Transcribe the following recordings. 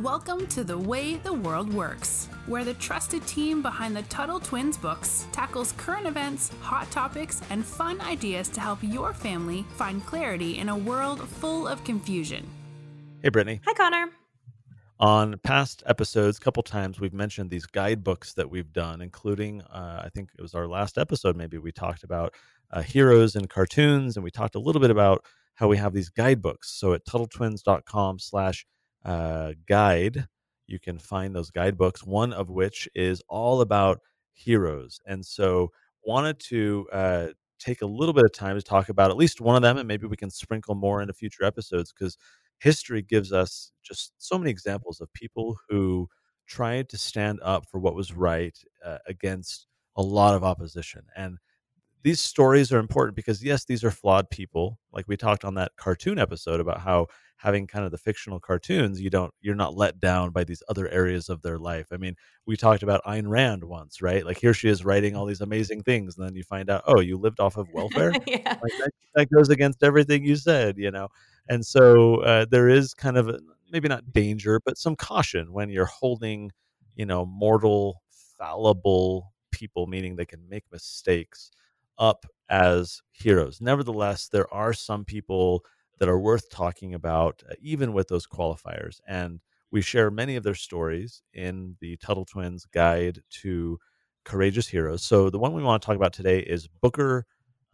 Welcome to The Way the World Works, where the trusted team behind the Tuttle Twins books tackles current events, hot topics, and fun ideas to help your family find clarity in a world full of confusion. Hey, Brittany. Hi, Connor. On past episodes, a couple times we've mentioned these guidebooks that we've done, including, uh, I think it was our last episode, maybe we talked about uh, heroes and cartoons, and we talked a little bit about how we have these guidebooks. So at TuttleTwins.com slash uh, guide, you can find those guidebooks, one of which is all about heroes. And so wanted to uh, take a little bit of time to talk about at least one of them, and maybe we can sprinkle more into future episodes because history gives us just so many examples of people who tried to stand up for what was right uh, against a lot of opposition. And these stories are important because yes these are flawed people like we talked on that cartoon episode about how having kind of the fictional cartoons you don't you're not let down by these other areas of their life i mean we talked about Ayn Rand once right like here she is writing all these amazing things and then you find out oh you lived off of welfare yeah. like that, that goes against everything you said you know and so uh, there is kind of a, maybe not danger but some caution when you're holding you know mortal fallible people meaning they can make mistakes up as heroes. Nevertheless, there are some people that are worth talking about, uh, even with those qualifiers. And we share many of their stories in the Tuttle Twins Guide to Courageous Heroes. So the one we want to talk about today is Booker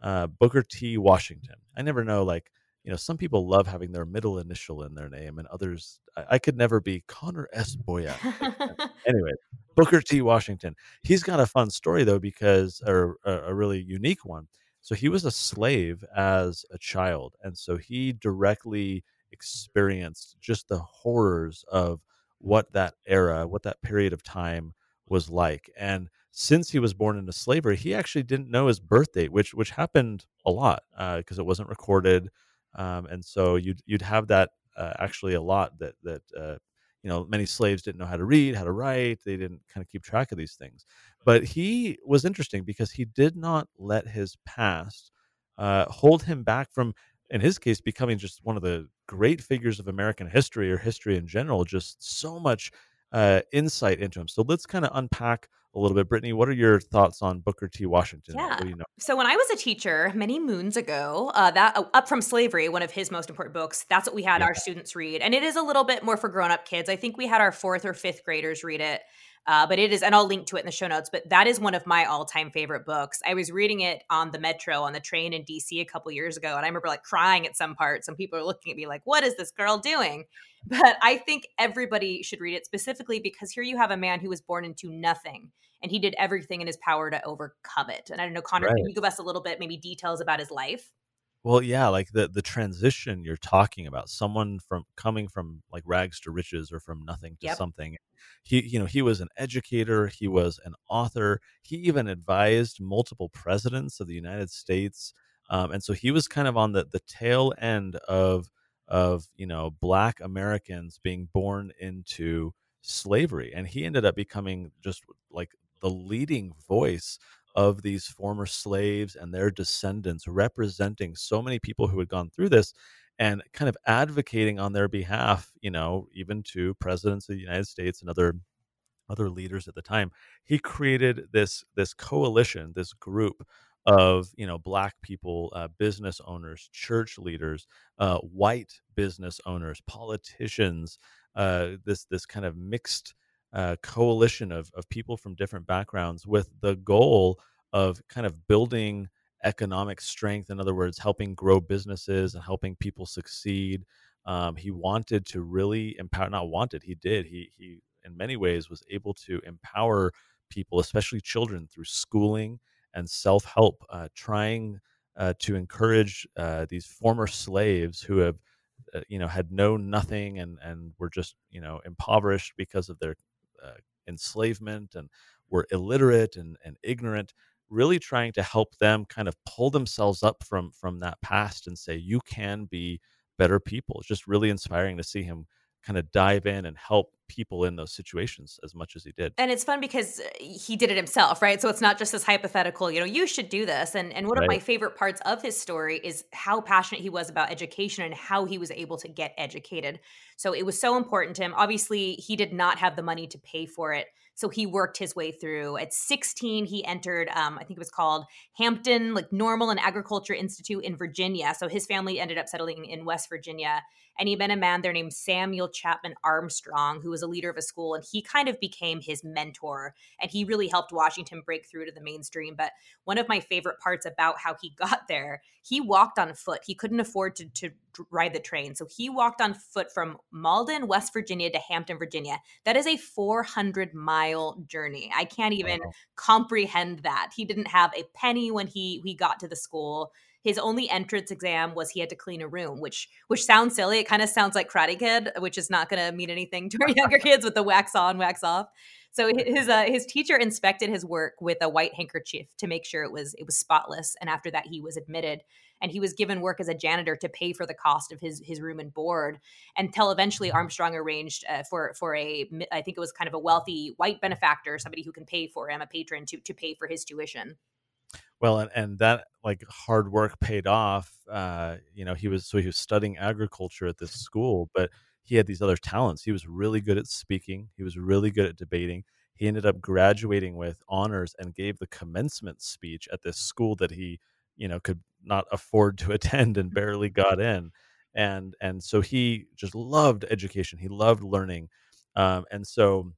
uh, Booker T. Washington. I never know, like you know, some people love having their middle initial in their name, and others, I, I could never be Connor S. Boyack. anyway, Booker T. Washington. He's got a fun story though, because or a, a really unique one. So he was a slave as a child, and so he directly experienced just the horrors of what that era, what that period of time was like. And since he was born into slavery, he actually didn't know his birth date, which which happened a lot because uh, it wasn't recorded, um, and so you'd you'd have that uh, actually a lot that that uh, you know many slaves didn't know how to read how to write they didn't kind of keep track of these things but he was interesting because he did not let his past uh, hold him back from in his case becoming just one of the great figures of american history or history in general just so much uh, insight into him so let's kind of unpack a little bit. Brittany, what are your thoughts on Booker T. Washington? Yeah. You know? So when I was a teacher many moons ago, uh, that uh, Up from Slavery, one of his most important books, that's what we had yeah. our students read, and it is a little bit more for grown up kids. I think we had our fourth or fifth graders read it. Uh, but it is, and I'll link to it in the show notes. But that is one of my all-time favorite books. I was reading it on the metro on the train in DC a couple years ago, and I remember like crying at some parts. Some people are looking at me like, "What is this girl doing?" But I think everybody should read it specifically because here you have a man who was born into nothing and he did everything in his power to overcome it. And I don't know, Connor, right. can you give us a little bit, maybe details about his life? Well, yeah, like the the transition you're talking about, someone from coming from like rags to riches or from nothing to yep. something. He, you know, he was an educator, he was an author, he even advised multiple presidents of the United States, um, and so he was kind of on the the tail end of of you know black Americans being born into slavery, and he ended up becoming just like the leading voice of these former slaves and their descendants, representing so many people who had gone through this and kind of advocating on their behalf, you know, even to presidents of the United States and other other leaders at the time. He created this this coalition, this group of you know black people, uh, business owners, church leaders, uh, white business owners, politicians. Uh, this this kind of mixed uh, coalition of, of people from different backgrounds with the goal of kind of building economic strength. In other words, helping grow businesses and helping people succeed. Um, he wanted to really empower, not wanted, he did. He, he, in many ways, was able to empower people, especially children, through schooling and self help, uh, trying uh, to encourage uh, these former slaves who have. Uh, you know, had known nothing and and were just you know impoverished because of their uh, enslavement and were illiterate and, and ignorant really trying to help them kind of pull themselves up from from that past and say you can be better people. It's just really inspiring to see him kind of dive in and help people in those situations as much as he did. And it's fun because uh, he did it himself, right? So it's not just this hypothetical, you know, you should do this. And and one right. of my favorite parts of his story is how passionate he was about education and how he was able to get educated. So it was so important to him. Obviously, he did not have the money to pay for it. So he worked his way through. At 16, he entered, um, I think it was called Hampton, like Normal and Agriculture Institute in Virginia. So his family ended up settling in West Virginia and he met a man there named Samuel Chapman Armstrong, who was a leader of a school, and he kind of became his mentor. And he really helped Washington break through to the mainstream. But one of my favorite parts about how he got there, he walked on foot. He couldn't afford to, to ride the train. So he walked on foot from Malden, West Virginia to Hampton, Virginia. That is a 400 mile journey. I can't even wow. comprehend that. He didn't have a penny when he he got to the school his only entrance exam was he had to clean a room, which which sounds silly. It kind of sounds like Karate Kid, which is not going to mean anything to our younger kids with the wax on, wax off. So his uh, his teacher inspected his work with a white handkerchief to make sure it was it was spotless, and after that he was admitted. And he was given work as a janitor to pay for the cost of his his room and board, until eventually Armstrong arranged uh, for for a I think it was kind of a wealthy white benefactor, somebody who can pay for him, a patron to to pay for his tuition. Well, and, and that like hard work paid off. Uh, you know, he was so he was studying agriculture at this school, but he had these other talents. He was really good at speaking. He was really good at debating. He ended up graduating with honors and gave the commencement speech at this school that he, you know, could not afford to attend and barely got in. And and so he just loved education. He loved learning. Um, and so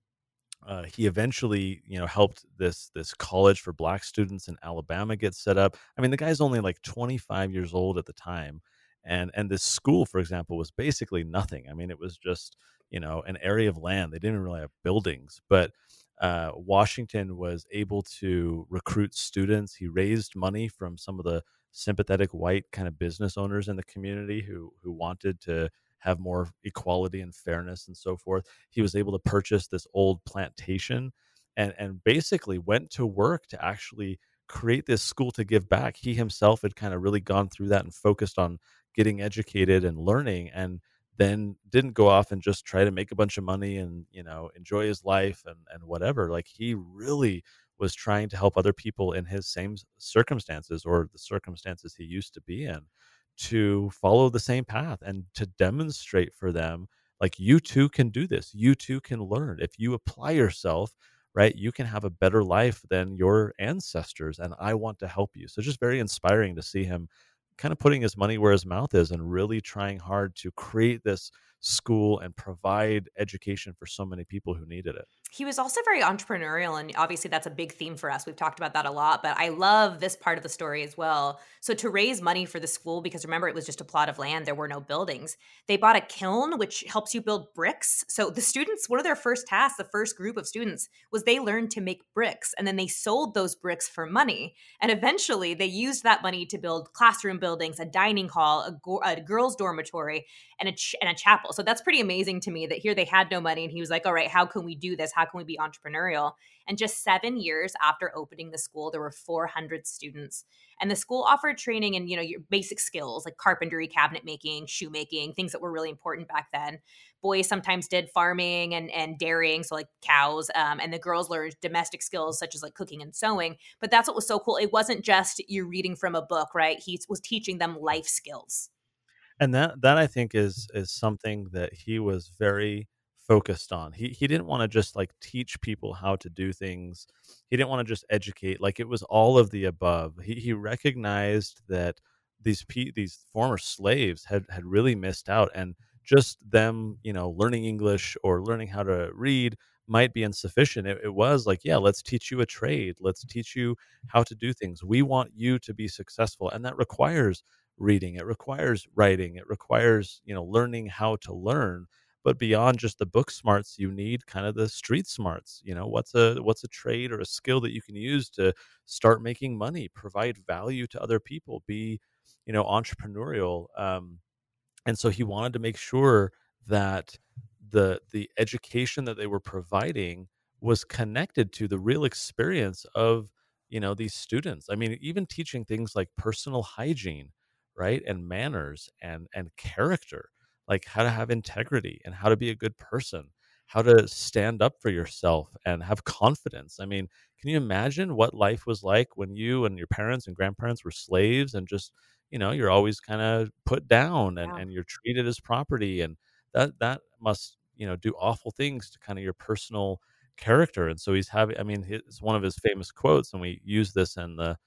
uh, he eventually, you know, helped this this college for black students in Alabama get set up. I mean, the guy's only like 25 years old at the time, and and this school, for example, was basically nothing. I mean, it was just you know an area of land. They didn't really have buildings, but uh, Washington was able to recruit students. He raised money from some of the sympathetic white kind of business owners in the community who who wanted to have more equality and fairness and so forth. He was able to purchase this old plantation and and basically went to work to actually create this school to give back. He himself had kind of really gone through that and focused on getting educated and learning and then didn't go off and just try to make a bunch of money and you know enjoy his life and and whatever like he really was trying to help other people in his same circumstances or the circumstances he used to be in to follow the same path and to demonstrate for them like you too can do this. You too can learn. If you apply yourself right you can have a better life than your ancestors and i want to help you. So just very inspiring to see him kind of putting his money where his mouth is and really trying hard to create this school and provide education for so many people who needed it. He was also very entrepreneurial and obviously that's a big theme for us. We've talked about that a lot but i love this part of the story as well. So to raise money for the school because remember it was just a plot of land there were no buildings they bought a kiln which helps you build bricks. So the students one of their first tasks the first group of students was they learned to make bricks and then they sold those bricks for money. And eventually they used that money to build classroom buildings a dining hall a, go- a girls dormitory and a, ch- and a chapel so that's pretty amazing to me that here they had no money and he was like all right how can we do this how can we be entrepreneurial? And just seven years after opening the school, there were 400 students. And the school offered training in, you know, your basic skills like carpentry, cabinet making, shoemaking, things that were really important back then. Boys sometimes did farming and, and dairying, so like cows. Um, and the girls learned domestic skills such as like cooking and sewing. But that's what was so cool. It wasn't just you're reading from a book, right? He was teaching them life skills and that that I think is is something that he was very focused on. He he didn't want to just like teach people how to do things. He didn't want to just educate. Like it was all of the above. He he recognized that these pe- these former slaves had had really missed out and just them, you know, learning English or learning how to read might be insufficient. It, it, was like, yeah, let's teach you a trade. Let's teach you how to do things. We want you to be successful. And that requires reading. It requires writing. It requires, you know, learning how to learn but beyond just the book smarts you need kind of the street smarts you know what's a what's a trade or a skill that you can use to start making money provide value to other people be you know entrepreneurial um, and so he wanted to make sure that the the education that they were providing was connected to the real experience of you know these students i mean even teaching things like personal hygiene right and manners and and character like how to have integrity and how to be a good person how to stand up for yourself and have confidence. I mean, can you imagine what life was like when you and your parents and grandparents were slaves and just, you know, you're always kind of put down and, Yeah. and you're treated as property and that that must, you know, do awful things to kind of your personal character. And so he's having I mean, it's one of his famous quotes and we use this in the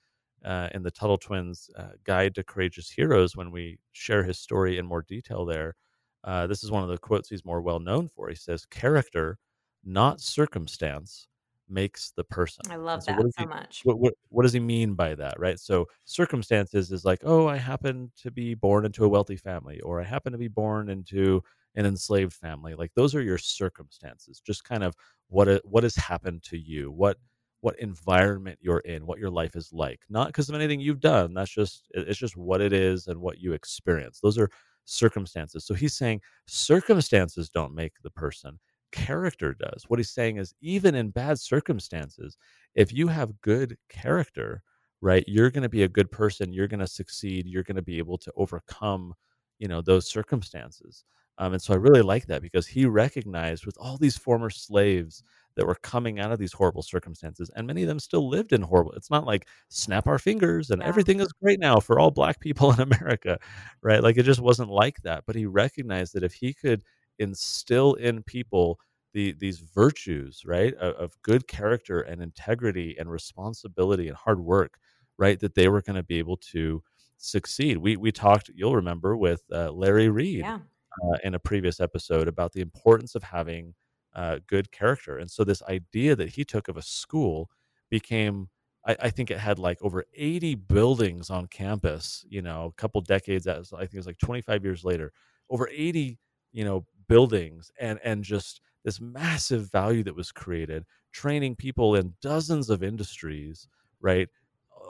uh, in the Tuttle Twins uh, Guide to Courageous Heroes when we share his story in more detail there. Uh, this is one of the quotes he's more well known for. He says, Character, not circumstance, makes the person. I love so, that so he much. what, what, what does he mean by that, right? So, circumstances is like, oh, I happen to be born into a wealthy family, or I happen to be born into an enslaved family. Like, those are your circumstances. Just kind of what what has happened to you, what what environment you're in, what your life is like. Not because of anything you've done. That's just it's just what it is and what you experience. Those are circumstances. So he's saying circumstances don't make the person, character does. What he's saying is even in bad circumstances, if you have good character, right, you're going to be a good person, you're going to succeed, you're going to be able to overcome, you know, those circumstances. Um, and so I really like that because he recognized with all these former slaves that were coming out of these horrible circumstances, and many of them still lived in horrible. It's not like snap our fingers and Yeah. everything is great now for all black people in America, right? Like it just wasn't like that. But he recognized that if he could instill in people the these virtues, right, of, of good character and integrity and responsibility and hard work, right, that they were going to be able to succeed. We we talked, you'll remember, with uh, Larry Reed Yeah. uh, in a previous episode about the importance of having uh, good character. And so this idea that he took of a school became, I, I think it had like over 80 buildings on campus, you know, a couple decades, as I think it was like 25 years later, over 80, you know, buildings and, and just this massive value that was created, training people in dozens of industries, right?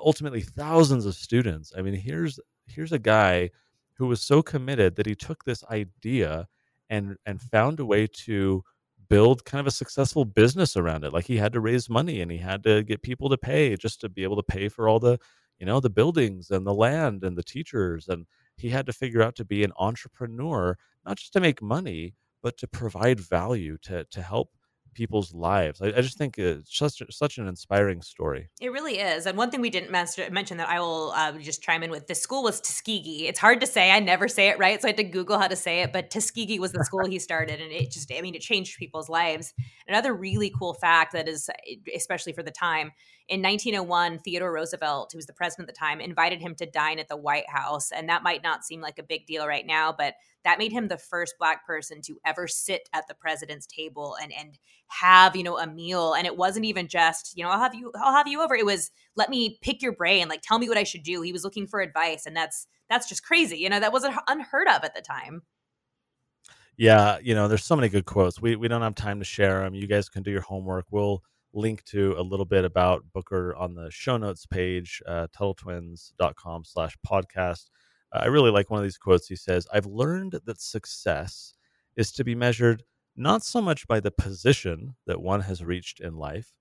Ultimately, thousands of students. I mean, here's here's a guy who was so committed that he took this idea and and found a way to build kind of a successful business around it like he had to raise money and he had to get people to pay just to be able to pay for all the you know the buildings and the land and the teachers and he had to figure out to be an entrepreneur not just to make money but to provide value to to help people's lives i, I just think it's such such an inspiring story It really is. And one thing we didn't mention that I will uh, just chime in with the school was Tuskegee. It's hard to say. I never say it right. So I had to Google how to say it. But Tuskegee was the school he started. And it just, I mean, it changed people's lives. Another really cool fact that is, especially for the time, in 1901, Theodore Roosevelt, who was the president at the time, invited him to dine at the White House. And that might not seem like a big deal right now, but that made him the first black person to ever sit at the president's table and and have you know a meal and it wasn't even just you know i'll have you i'll have you over it was let me pick your brain like tell me what i should do he was looking for advice and that's that's just crazy you know that wasn't unheard of at the time Yeah, you know, there's so many good quotes. We we don't have time to share them. You guys can do your homework. We'll link to a little bit about Booker on the show notes page, uh, TuttleTwins.com slash podcast. Uh, I really like one of these quotes. He says, I've learned that success is to be measured not so much by the position that one has reached in life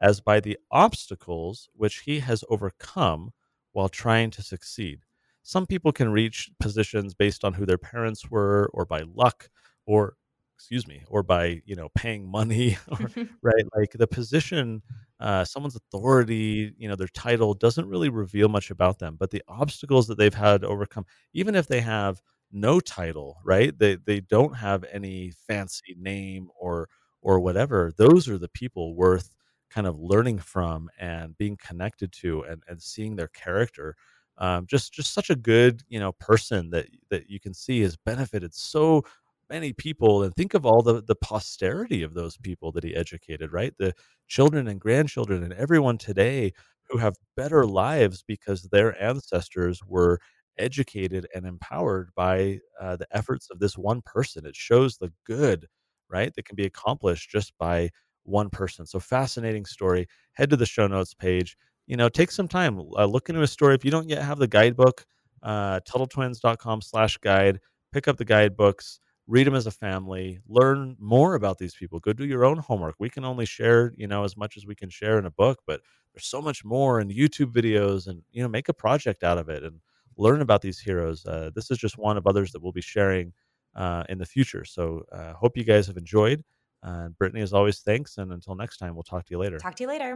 as by the obstacles which he has overcome while trying to succeed. Some people can reach positions based on who their parents were or by luck or excuse me or by you know paying money or right like the position uh, someone's authority you know their title doesn't really reveal much about them but the obstacles that they've had to overcome even if they have no title right they they don't have any fancy name or or whatever those are the people worth kind of learning from and being connected to and and seeing their character. Um, just just such a good you know person that that you can see has benefited so many people and think of all the the posterity of those people that he educated right? The children and grandchildren and everyone today who have better lives because their ancestors were educated and empowered by uh, the efforts of this one person. It shows the good right that can be accomplished just by one person. So fascinating story. Head to the show notes page. You know take some time uh, look into a story. If you don't yet have the guidebook uh, tuttletwins.com slash guide pick up the guidebooks read them as a family learn more about these people go do your own homework we can only share you know as much as we can share in a book but there's so much more in youtube videos and you know make a project out of it and learn about these heroes uh, this is just one of others that we'll be sharing uh, in the future so uh, hope you guys have enjoyed Uh, Brittany, as always, thanks. And until next time, we'll talk to you later. Talk to you later.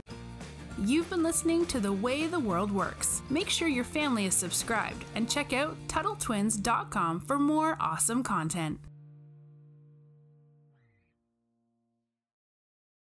You've been listening to The Way the World Works. Make sure your family is subscribed and check out TuttleTwins.com for more awesome content.